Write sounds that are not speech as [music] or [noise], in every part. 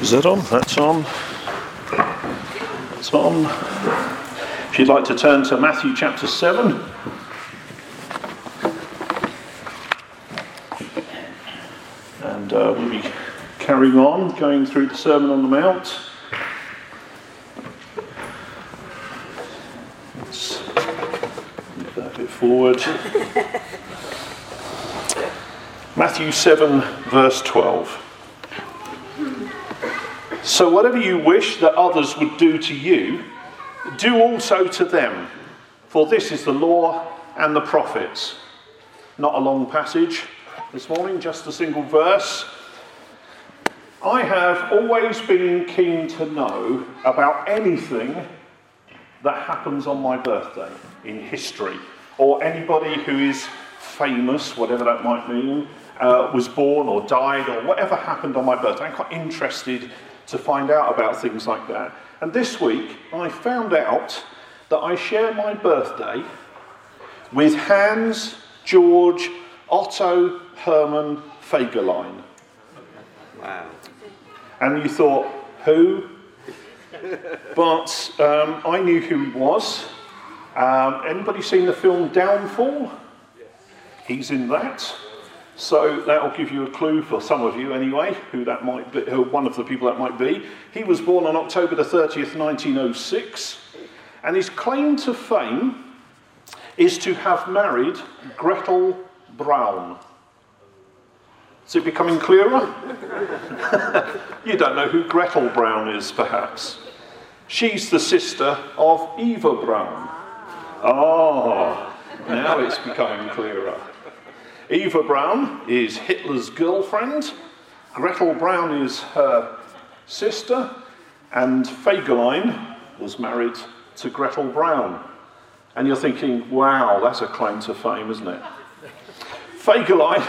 Is that on? That's on. That's on. If you'd like to turn to Matthew chapter 7. And uh, we'll be carrying on, going through the Sermon on the Mount. Let's move that a bit forward. [laughs] Matthew 7, verse 12. So, whatever you wish that others would do to you, do also to them, for this is the law and the prophets. Not a long passage this morning, just a single verse. I have always been keen to know about anything that happens on my birthday in history, or anybody who is famous, whatever that might mean, uh, was born or died, or whatever happened on my birthday. I'm quite interested to find out about things like that. And this week, I found out that I share my birthday with Hans George Otto Hermann Fegelein. Wow. And you thought, who? but um, I knew who he was. Um, anybody seen the film Downfall? He's in that. So that'll give you a clue for some of you anyway, who that might be, who one of the people that might be. He was born on October the 30th, 1906, and his claim to fame is to have married Gretel Braun. Is it becoming clearer? [laughs] you don't know who Gretel Braun is, perhaps. She's the sister of Eva Braun. Oh, ah, now it's becoming clearer. Eva Braun is Hitler's girlfriend, Gretel Braun is her sister, and Fegelein was married to Gretel Braun. And you're thinking, wow, that's a claim to fame, isn't it? Fegelein,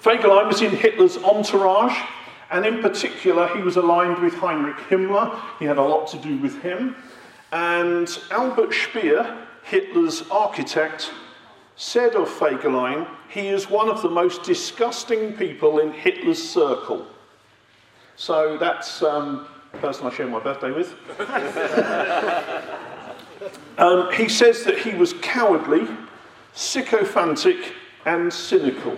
Fegelein was in Hitler's entourage, and in particular, he was aligned with Heinrich Himmler. He had a lot to do with him. And Albert Speer, Hitler's architect, said of Fegelein, he is one of the most disgusting people in Hitler's circle. So that's um, the person I share my birthday with. [laughs] um, he says that he was cowardly, sycophantic, and cynical.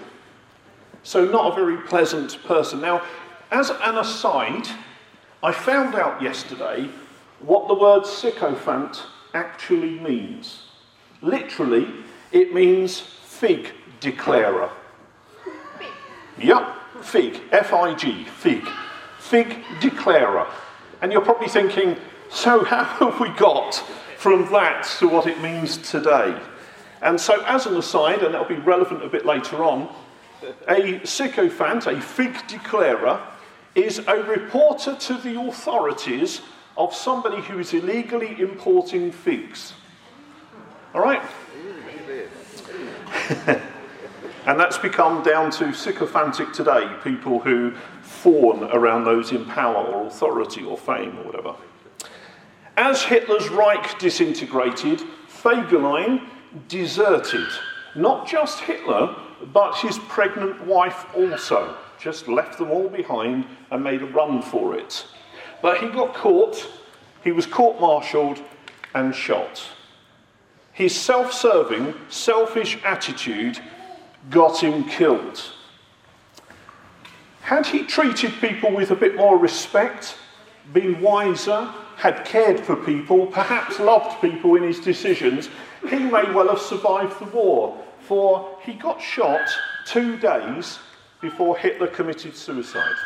So, not a very pleasant person. Now, as an aside, I found out yesterday what the word sycophant actually means. Literally, it means fig declarer. Yep, fig, F I G, fig. Fig declarer. And you're probably thinking, so how [laughs] have we got from that to what it means today? And so, as an aside, and that'll be relevant a bit later on, a sycophant, a fig declarer, is a reporter to the authorities of somebody who is illegally importing figs. All right? [laughs] and that's become down to sycophantic today, people who fawn around those in power or authority or fame or whatever. As Hitler's Reich disintegrated, Fegelein deserted not just Hitler, but his pregnant wife also. Just left them all behind and made a run for it. But he got caught, he was court martialed and shot. His self serving, selfish attitude got him killed. Had he treated people with a bit more respect, been wiser, had cared for people, perhaps loved people in his decisions, he may well have survived the war. For he got shot two days before Hitler committed suicide.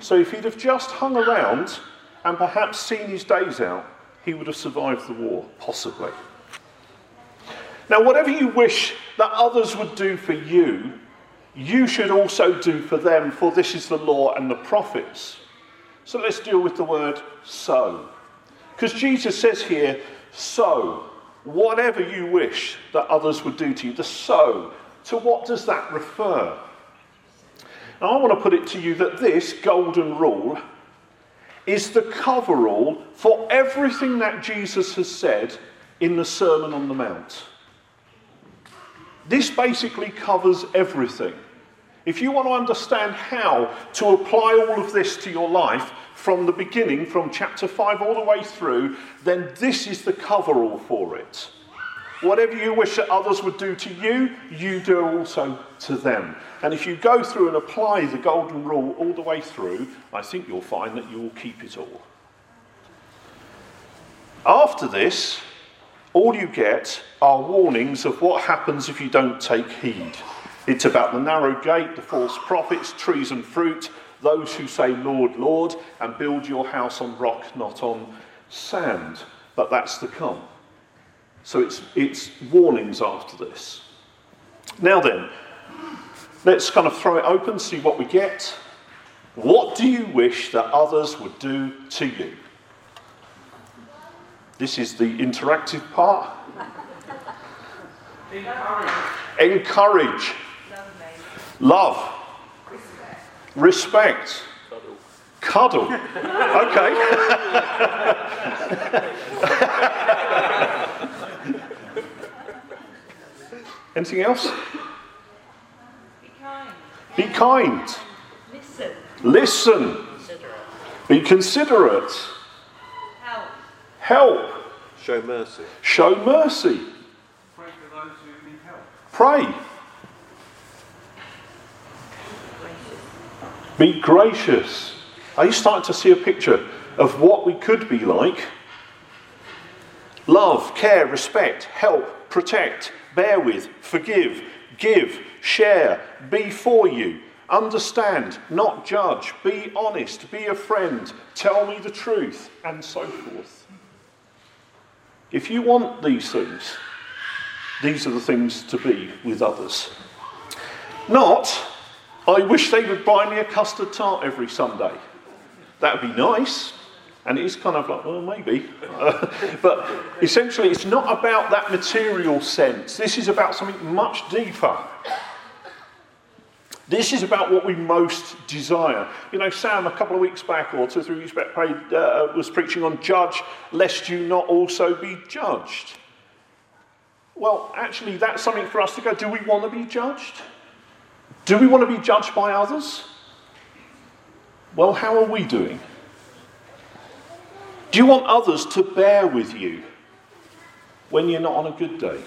So if he'd have just hung around and perhaps seen his days out, he would have survived the war, possibly. Now, whatever you wish that others would do for you, you should also do for them, for this is the law and the prophets. So let's deal with the word so. Because Jesus says here, so, whatever you wish that others would do to you, the so, to what does that refer? Now, I want to put it to you that this golden rule is the coverall for everything that Jesus has said in the Sermon on the Mount. This basically covers everything. if you want to understand how to apply all of this to your life from the beginning, from chapter 5 all the way through, then this is the coverall for it. Whatever you wish that others would do to you, you do also to them. And if you go through and apply the golden rule all the way through, I think you'll find that you will keep it all. After this, all you get are warnings of what happens if you don't take heed. It's about the narrow gate, the false prophets, trees and fruit, those who say, Lord, Lord, and build your house on rock, not on sand. But that's to come. So it's, it's warnings after this. Now then, let's kind of throw it open, see what we get. What do you wish that others would do to you? This is the interactive part. Encourage. Encourage. Love. Respect. Cuddle. okay. [laughs] Anything else? Be kind. Be kind. Listen. Listen. Be considerate. Help. Help. Show mercy. Show mercy. Pray for those who need help. Pray. Be gracious. Are you starting to see a picture of what we could be like? Love, care, respect, help, protect, bear with, forgive, give, share, be for you, understand, not judge, be honest, be a friend, tell me the truth, and so forth. If you want these things, these are the things to be with others. Not, I wish they would buy me a custard tart every Sunday. That would be nice. And it is kind of like, well, maybe. [laughs] but essentially, it's not about that material sense. This is about something much deeper. This is about what we most desire. You know, Sam, a couple of weeks back, or two three weeks back, prayed, uh, was preaching on judge, lest you not also be judged. Well, actually, that's something for us to go do we want to be judged? Do we want to be judged by others? Well, how are we doing? Do you want others to bear with you when you're not on a good day?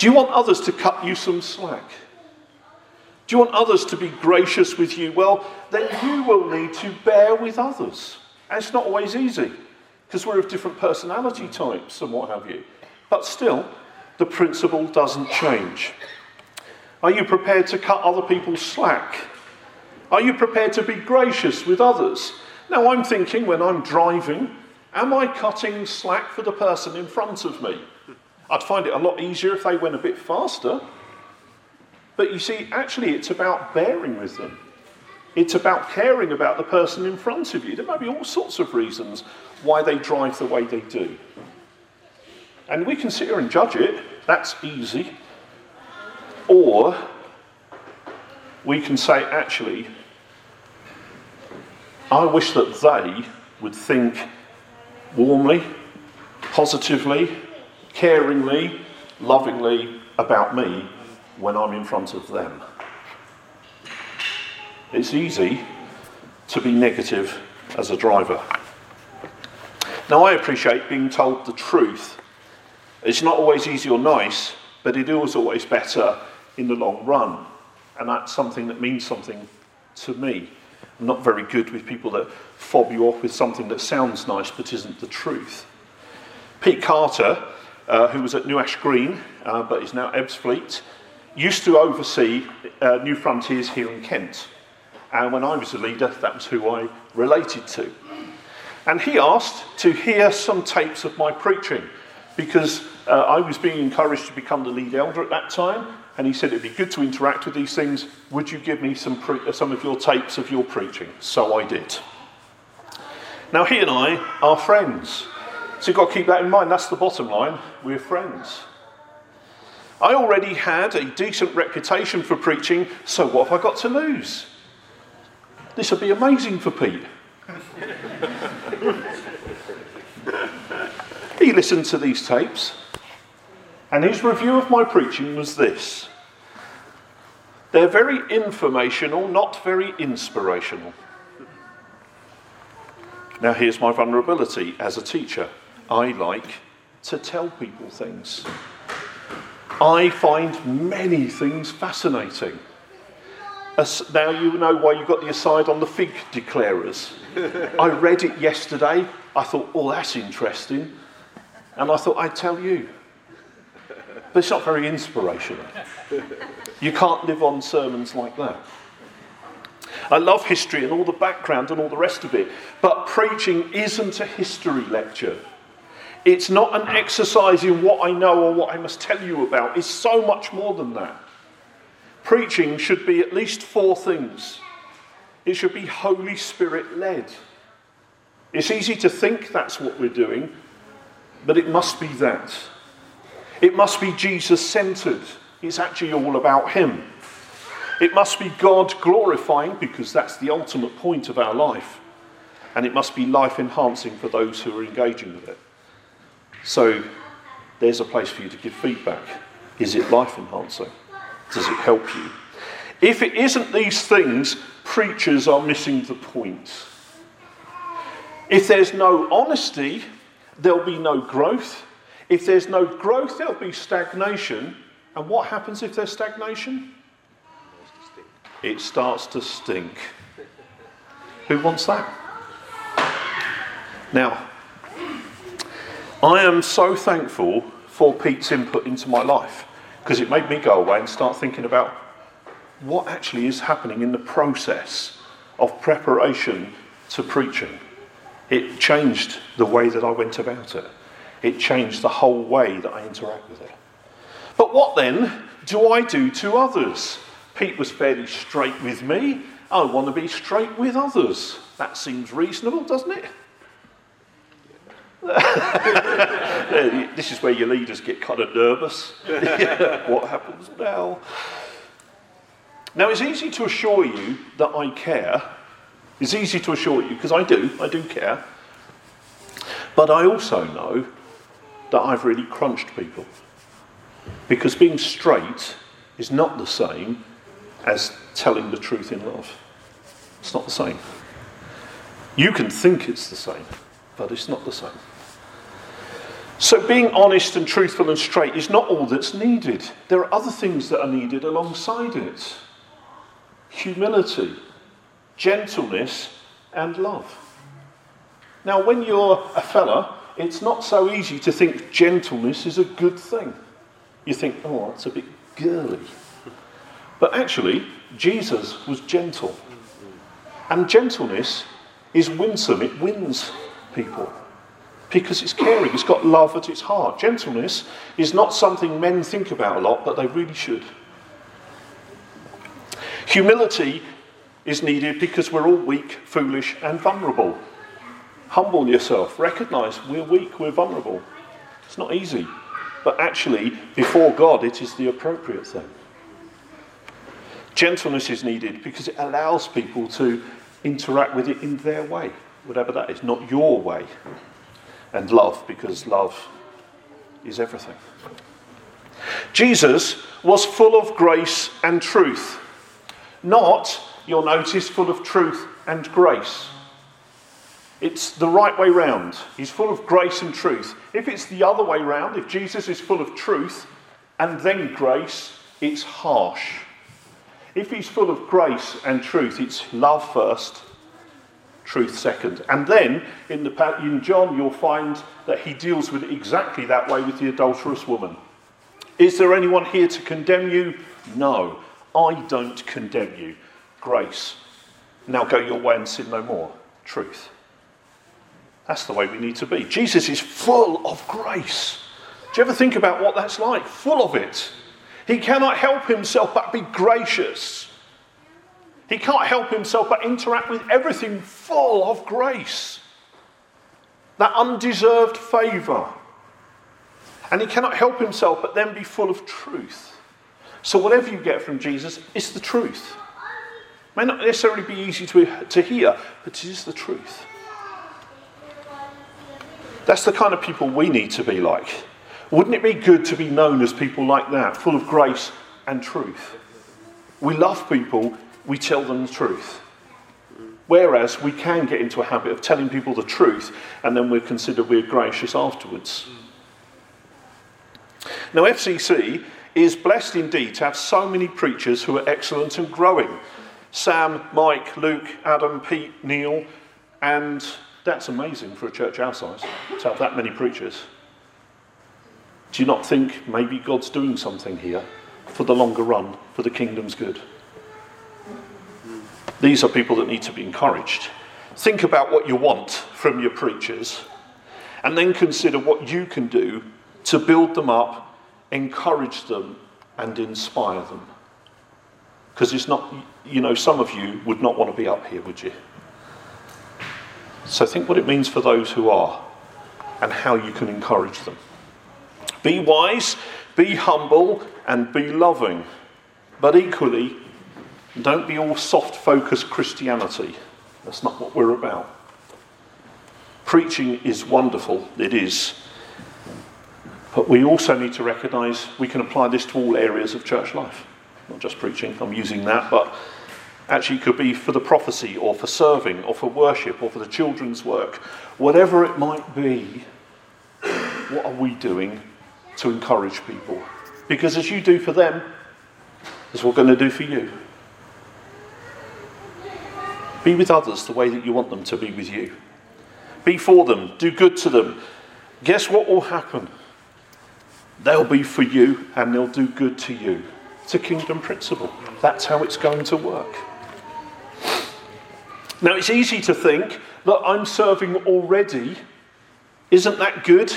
Do you want others to cut you some slack? Do you want others to be gracious with you? Well, then you will need to bear with others. And it's not always easy because we're of different personality types and what have you. But still, the principle doesn't change. Are you prepared to cut other people's slack? Are you prepared to be gracious with others? Now, I'm thinking when I'm driving, am I cutting slack for the person in front of me? I'd find it a lot easier if they went a bit faster. But you see, actually, it's about bearing with them. It's about caring about the person in front of you. There might be all sorts of reasons why they drive the way they do. And we can sit here and judge it, that's easy. Or we can say, actually, I wish that they would think warmly, positively, caringly, lovingly about me when I'm in front of them. It's easy to be negative as a driver. Now, I appreciate being told the truth. It's not always easy or nice, but it is always better in the long run. And that's something that means something to me. I'm not very good with people that fob you off with something that sounds nice but isn't the truth. Pete Carter, uh, who was at New Ash Green uh, but is now Ebbsfleet, used to oversee uh, Newfrontiers here in Kent. And when I was a leader, that was who I related to. And he asked to hear some tapes of my preaching because uh, I was being encouraged to become the lead elder at that time. And he said it'd be good to interact with these things. Would you give me some, pre- uh, some of your tapes of your preaching? So I did. Now, he and I are friends. So you've got to keep that in mind. That's the bottom line. We're friends. I already had a decent reputation for preaching, so what have I got to lose? This would be amazing for Pete. he listened to these tapes, and his review of my preaching was this They're very informational, not very inspirational. Now, here's my vulnerability as a teacher I like to tell people things. I find many things fascinating. As, now you know why you got the aside on the fig declarers. I read it yesterday. I thought, oh, that's interesting. And I thought, I'd tell you. But it's not very inspirational. You can't live on sermons like that. I love history and all the background and all the rest of it, but preaching isn't a history lecture. It's not an exercise in what I know or what I must tell you about. It's so much more than that. Preaching should be at least four things it should be Holy Spirit led. It's easy to think that's what we're doing, but it must be that. It must be Jesus centered. It's actually all about Him. It must be God glorifying because that's the ultimate point of our life. And it must be life enhancing for those who are engaging with it. So there's a place for you to give feedback. Is it life enhancing? Does it help you? If it isn't these things, preachers are missing the point. If there's no honesty, there'll be no growth. If there's no growth, there'll be stagnation. And what happens if there's stagnation? it starts to stink. Who wants that? Now, I am so thankful for Pete's input into my life because it made me go away and start thinking about what actually is happening in the process of preparation to preaching. It changed the way that I went about it, it changed the whole way that I interact with it. But what then do I do to others? Pete was fairly straight with me. I want to be straight with others. That seems reasonable, doesn't it? [laughs] this is where your leaders get kind of nervous. [laughs] what happens now? Now, it's easy to assure you that I care. It's easy to assure you, because I do, I do care. But I also know that I've really crunched people. Because being straight is not the same as telling the truth in love. It's not the same. You can think it's the same, but it's not the same. So, being honest and truthful and straight is not all that's needed. There are other things that are needed alongside it humility, gentleness, and love. Now, when you're a fella, it's not so easy to think gentleness is a good thing. You think, oh, that's a bit girly. But actually, Jesus was gentle. And gentleness is winsome, it wins people because it's caring, it's got love at its heart. Gentleness is not something men think about a lot, but they really should. Humility is needed because we're all weak, foolish, and vulnerable. Humble yourself, recognize we're weak, we're vulnerable. It's not easy, but actually, before God, it is the appropriate thing. Gentleness is needed because it allows people to interact with it in their way, whatever that is, not your way. And love, because love is everything. Jesus was full of grace and truth. Not, you'll notice, full of truth and grace. It's the right way round. He's full of grace and truth. If it's the other way round, if Jesus is full of truth and then grace, it's harsh. If he's full of grace and truth, it's love first, truth second. And then in, the, in John, you'll find that he deals with it exactly that way with the adulterous woman. Is there anyone here to condemn you? No, I don't condemn you. Grace. Now go your way and sin no more. Truth. That's the way we need to be. Jesus is full of grace. Do you ever think about what that's like? Full of it. He cannot help himself but be gracious. He can't help himself but interact with everything full of grace. That undeserved favour. And he cannot help himself but then be full of truth. So, whatever you get from Jesus is the truth. It may not necessarily be easy to, to hear, but it is the truth. That's the kind of people we need to be like. Wouldn't it be good to be known as people like that, full of grace and truth? we love people, we tell them the truth. Whereas we can get into a habit of telling people the truth and then we consider we're gracious afterwards. Now, FCC is blessed indeed to have so many preachers who are excellent and growing. Sam, Mike, Luke, Adam, Pete, Neil, and that's amazing for a church our size to have that many preachers. Do you not think maybe God's doing something here for the longer run, for the kingdom's good? These are people that need to be encouraged. Think about what you want from your preachers and then consider what you can do to build them up, encourage them, and inspire them. Because it's not, you know, some of you would not want to be up here, would you? So think what it means for those who are and how you can encourage them. Be wise, be humble, and be loving. But equally, don't be all soft focused Christianity. That's not what we're about. Preaching is wonderful, it is. But we also need to recognise we can apply this to all areas of church life. Not just preaching, I'm using that, but actually it could be for the prophecy or for serving or for worship or for the children's work. Whatever it might be, what are we doing to encourage people? Because as you do for them, is what we're going to do for you. Be with others the way that you want them to be with you. Be for them, do good to them. Guess what will happen? They'll be for you and they'll do good to you. It's a kingdom principle. That's how it's going to work. Now, it's easy to think that I'm serving already. Isn't that good?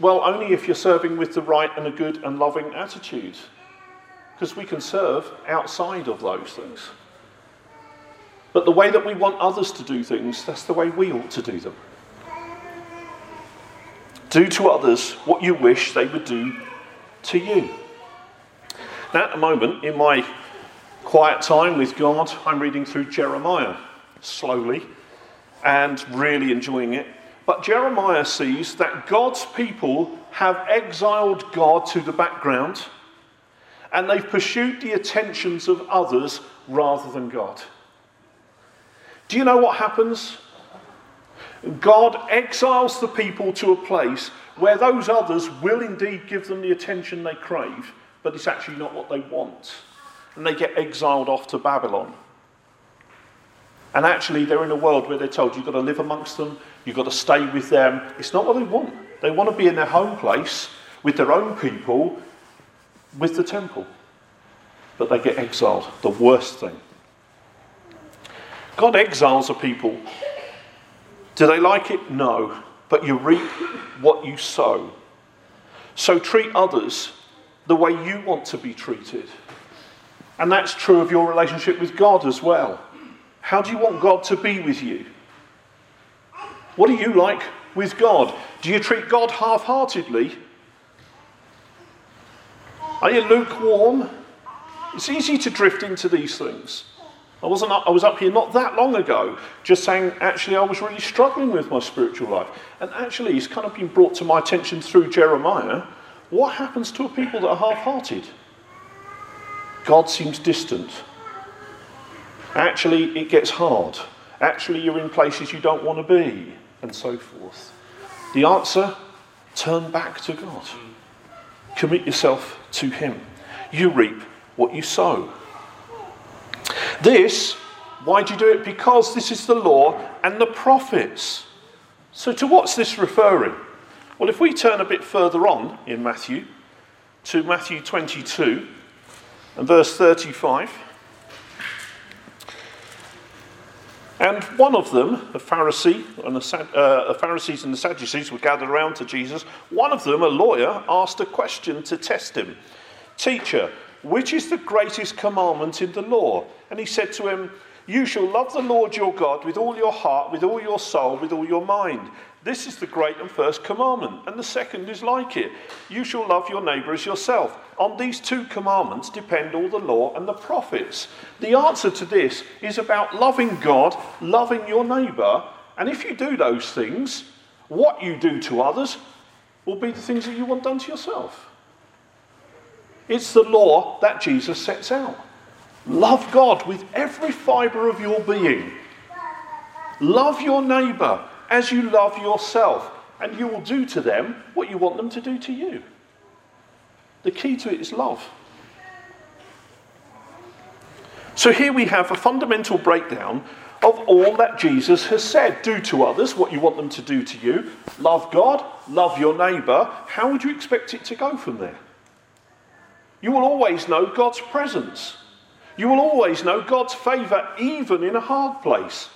Well, only if you're serving with the right and a good and loving attitude. Because we can serve outside of those things. But the way that we want others to do things, that's the way we ought to do them. Do to others what you wish they would do to you. Now, at the moment, in my quiet time with God, I'm reading through Jeremiah slowly and really enjoying it. But Jeremiah sees that God's people have exiled God to the background and they've pursued the attentions of others rather than God. Do you know what happens? God exiles the people to a place where those others will indeed give them the attention they crave, but it's actually not what they want. And they get exiled off to Babylon. And actually, they're in a world where they're told you've got to live amongst them, you've got to stay with them. It's not what they want. They want to be in their home place with their own people, with the temple. But they get exiled, the worst thing. God exiles a people. Do they like it? No. But you reap what you sow. So treat others the way you want to be treated. And that's true of your relationship with God as well. How do you want God to be with you? What are you like with God? Do you treat God half heartedly? Are you lukewarm? It's easy to drift into these things. I wasn't up, I was up here not that long ago, just saying actually I was really struggling with my spiritual life. And actually it's kind of been brought to my attention through Jeremiah. What happens to a people that are half-hearted? God seems distant. Actually, it gets hard. Actually, you're in places you don't want to be, and so forth. The answer turn back to God. Commit yourself to Him. You reap what you sow. This, why do you do it? Because this is the law and the prophets. So, to what's this referring? Well, if we turn a bit further on in Matthew, to Matthew 22 and verse 35. And one of them, a Pharisee, and the, uh, Pharisees and the Sadducees were gathered around to Jesus. One of them, a lawyer, asked a question to test him. Teacher, which is the greatest commandment in the law? And he said to him, You shall love the Lord your God with all your heart, with all your soul, with all your mind. This is the great and first commandment. And the second is like it You shall love your neighbour as yourself. On these two commandments depend all the law and the prophets. The answer to this is about loving God, loving your neighbour. And if you do those things, what you do to others will be the things that you want done to yourself. It's the law that Jesus sets out. Love God with every fibre of your being. Love your neighbour as you love yourself, and you will do to them what you want them to do to you. The key to it is love. So here we have a fundamental breakdown of all that Jesus has said. Do to others what you want them to do to you. Love God, love your neighbour. How would you expect it to go from there? You will always know God's presence. You will always know God's favour, even in a hard place.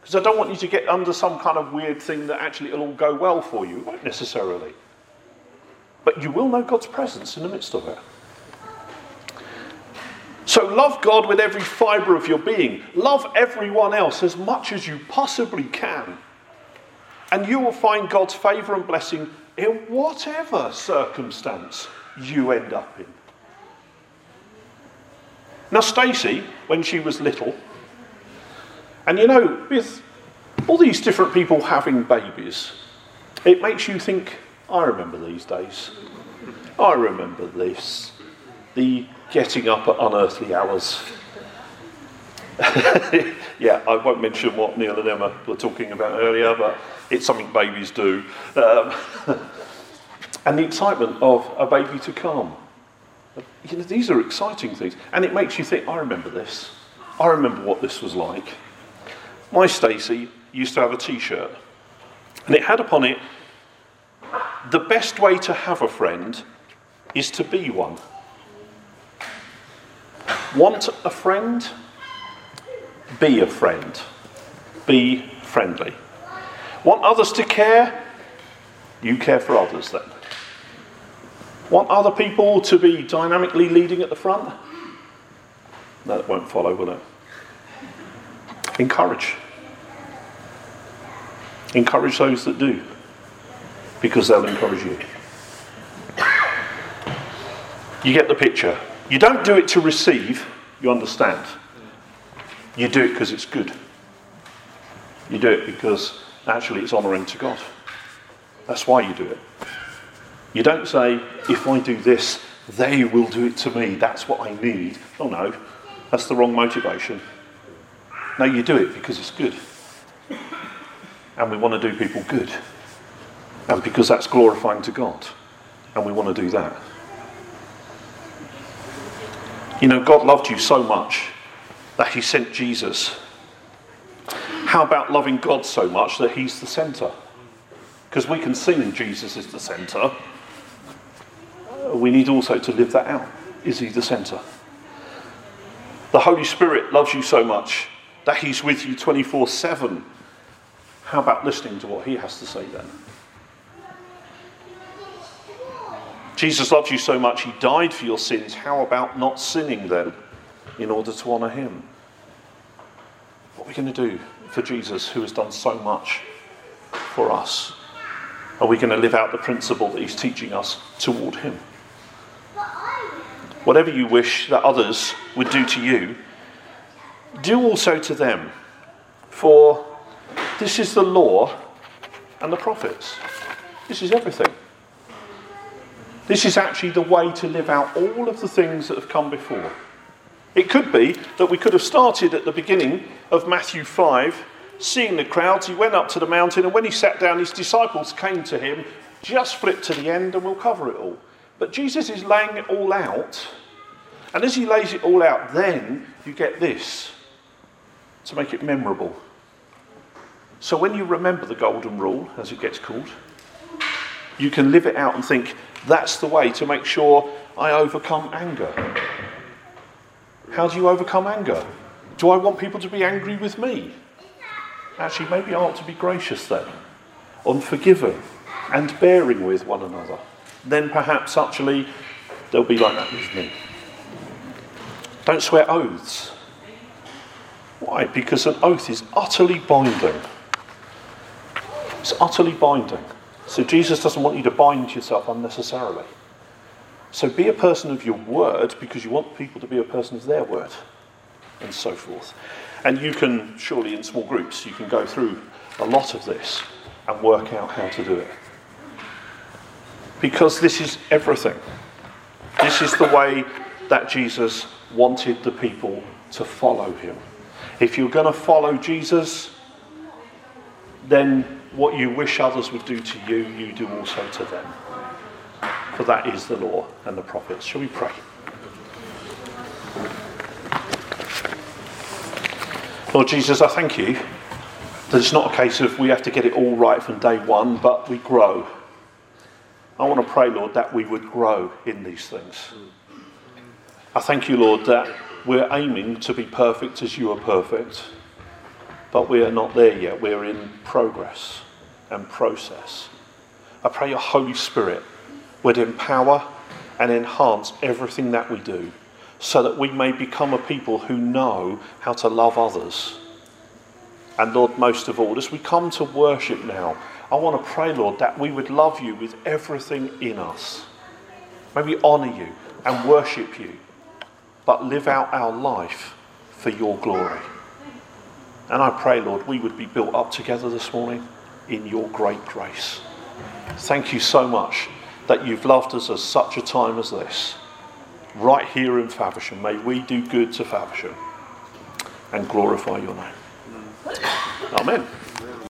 Because I don't want you to get under some kind of weird thing that actually it'll all go well for you. It won't necessarily. But you will know God's presence in the midst of it. So love God with every fibre of your being. Love everyone else as much as you possibly can. And you will find God's favour and blessing in whatever circumstance you end up in. Now, Stacy, when she was little, and you know, with all these different people having babies, it makes you think, I remember these days. I remember this. The getting up at unearthly hours. [laughs] yeah, I won't mention what Neil and Emma were talking about earlier, but it's something babies do. Um, [laughs] and the excitement of a baby to come. You know, these are exciting things. And it makes you think, I remember this. I remember what this was like. My Stacy used to have a t shirt, and it had upon it, the best way to have a friend is to be one. Want a friend? Be a friend. Be friendly. Want others to care? You care for others then. Want other people to be dynamically leading at the front? That won't follow, will it? Encourage. Encourage those that do, because they'll encourage you. You get the picture. You don't do it to receive, you understand. You do it because it's good. You do it because actually it's honouring to God. That's why you do it. You don't say, if I do this, they will do it to me. That's what I need. Oh no, that's the wrong motivation. No, you do it because it's good. And we want to do people good. And because that's glorifying to God. And we want to do that. You know, God loved you so much that He sent Jesus. How about loving God so much that He's the centre? Because we can sing Jesus is the centre. We need also to live that out. Is He the centre? The Holy Spirit loves you so much that He's with you 24 7. How about listening to what He has to say then? Jesus loves you so much, He died for your sins. How about not sinning then in order to honour Him? What are we going to do for Jesus who has done so much for us? Are we going to live out the principle that He's teaching us toward Him? Whatever you wish that others would do to you, do also to them. For this is the law and the prophets. This is everything. This is actually the way to live out all of the things that have come before. It could be that we could have started at the beginning of Matthew 5, seeing the crowds. He went up to the mountain, and when he sat down, his disciples came to him. Just flip to the end, and we'll cover it all. But Jesus is laying it all out. And as he lays it all out, then you get this to make it memorable. So when you remember the golden rule, as it gets called, you can live it out and think, that's the way to make sure I overcome anger. How do you overcome anger? Do I want people to be angry with me? Actually, maybe I ought to be gracious then, unforgiving, and bearing with one another. Then perhaps actually they'll be like that with me. Don't swear oaths. Why? Because an oath is utterly binding. It's utterly binding. So Jesus doesn't want you to bind yourself unnecessarily. So be a person of your word because you want people to be a person of their word, and so forth. And you can, surely in small groups, you can go through a lot of this and work out how to do it. Because this is everything. This is the way that Jesus wanted the people to follow him. If you're going to follow Jesus, then what you wish others would do to you, you do also to them. For that is the law and the prophets. Shall we pray? Lord Jesus, I thank you that it's not a case of we have to get it all right from day one, but we grow. I want to pray, Lord, that we would grow in these things. I thank you, Lord, that we're aiming to be perfect as you are perfect, but we are not there yet. We're in progress and process. I pray your Holy Spirit would empower and enhance everything that we do so that we may become a people who know how to love others. And Lord, most of all, as we come to worship now, I want to pray, Lord, that we would love you with everything in us. May we honour you and worship you, but live out our life for your glory. And I pray, Lord, we would be built up together this morning in your great grace. Thank you so much that you've loved us at such a time as this. Right here in Faversham, may we do good to Faversham and glorify your name. Amen.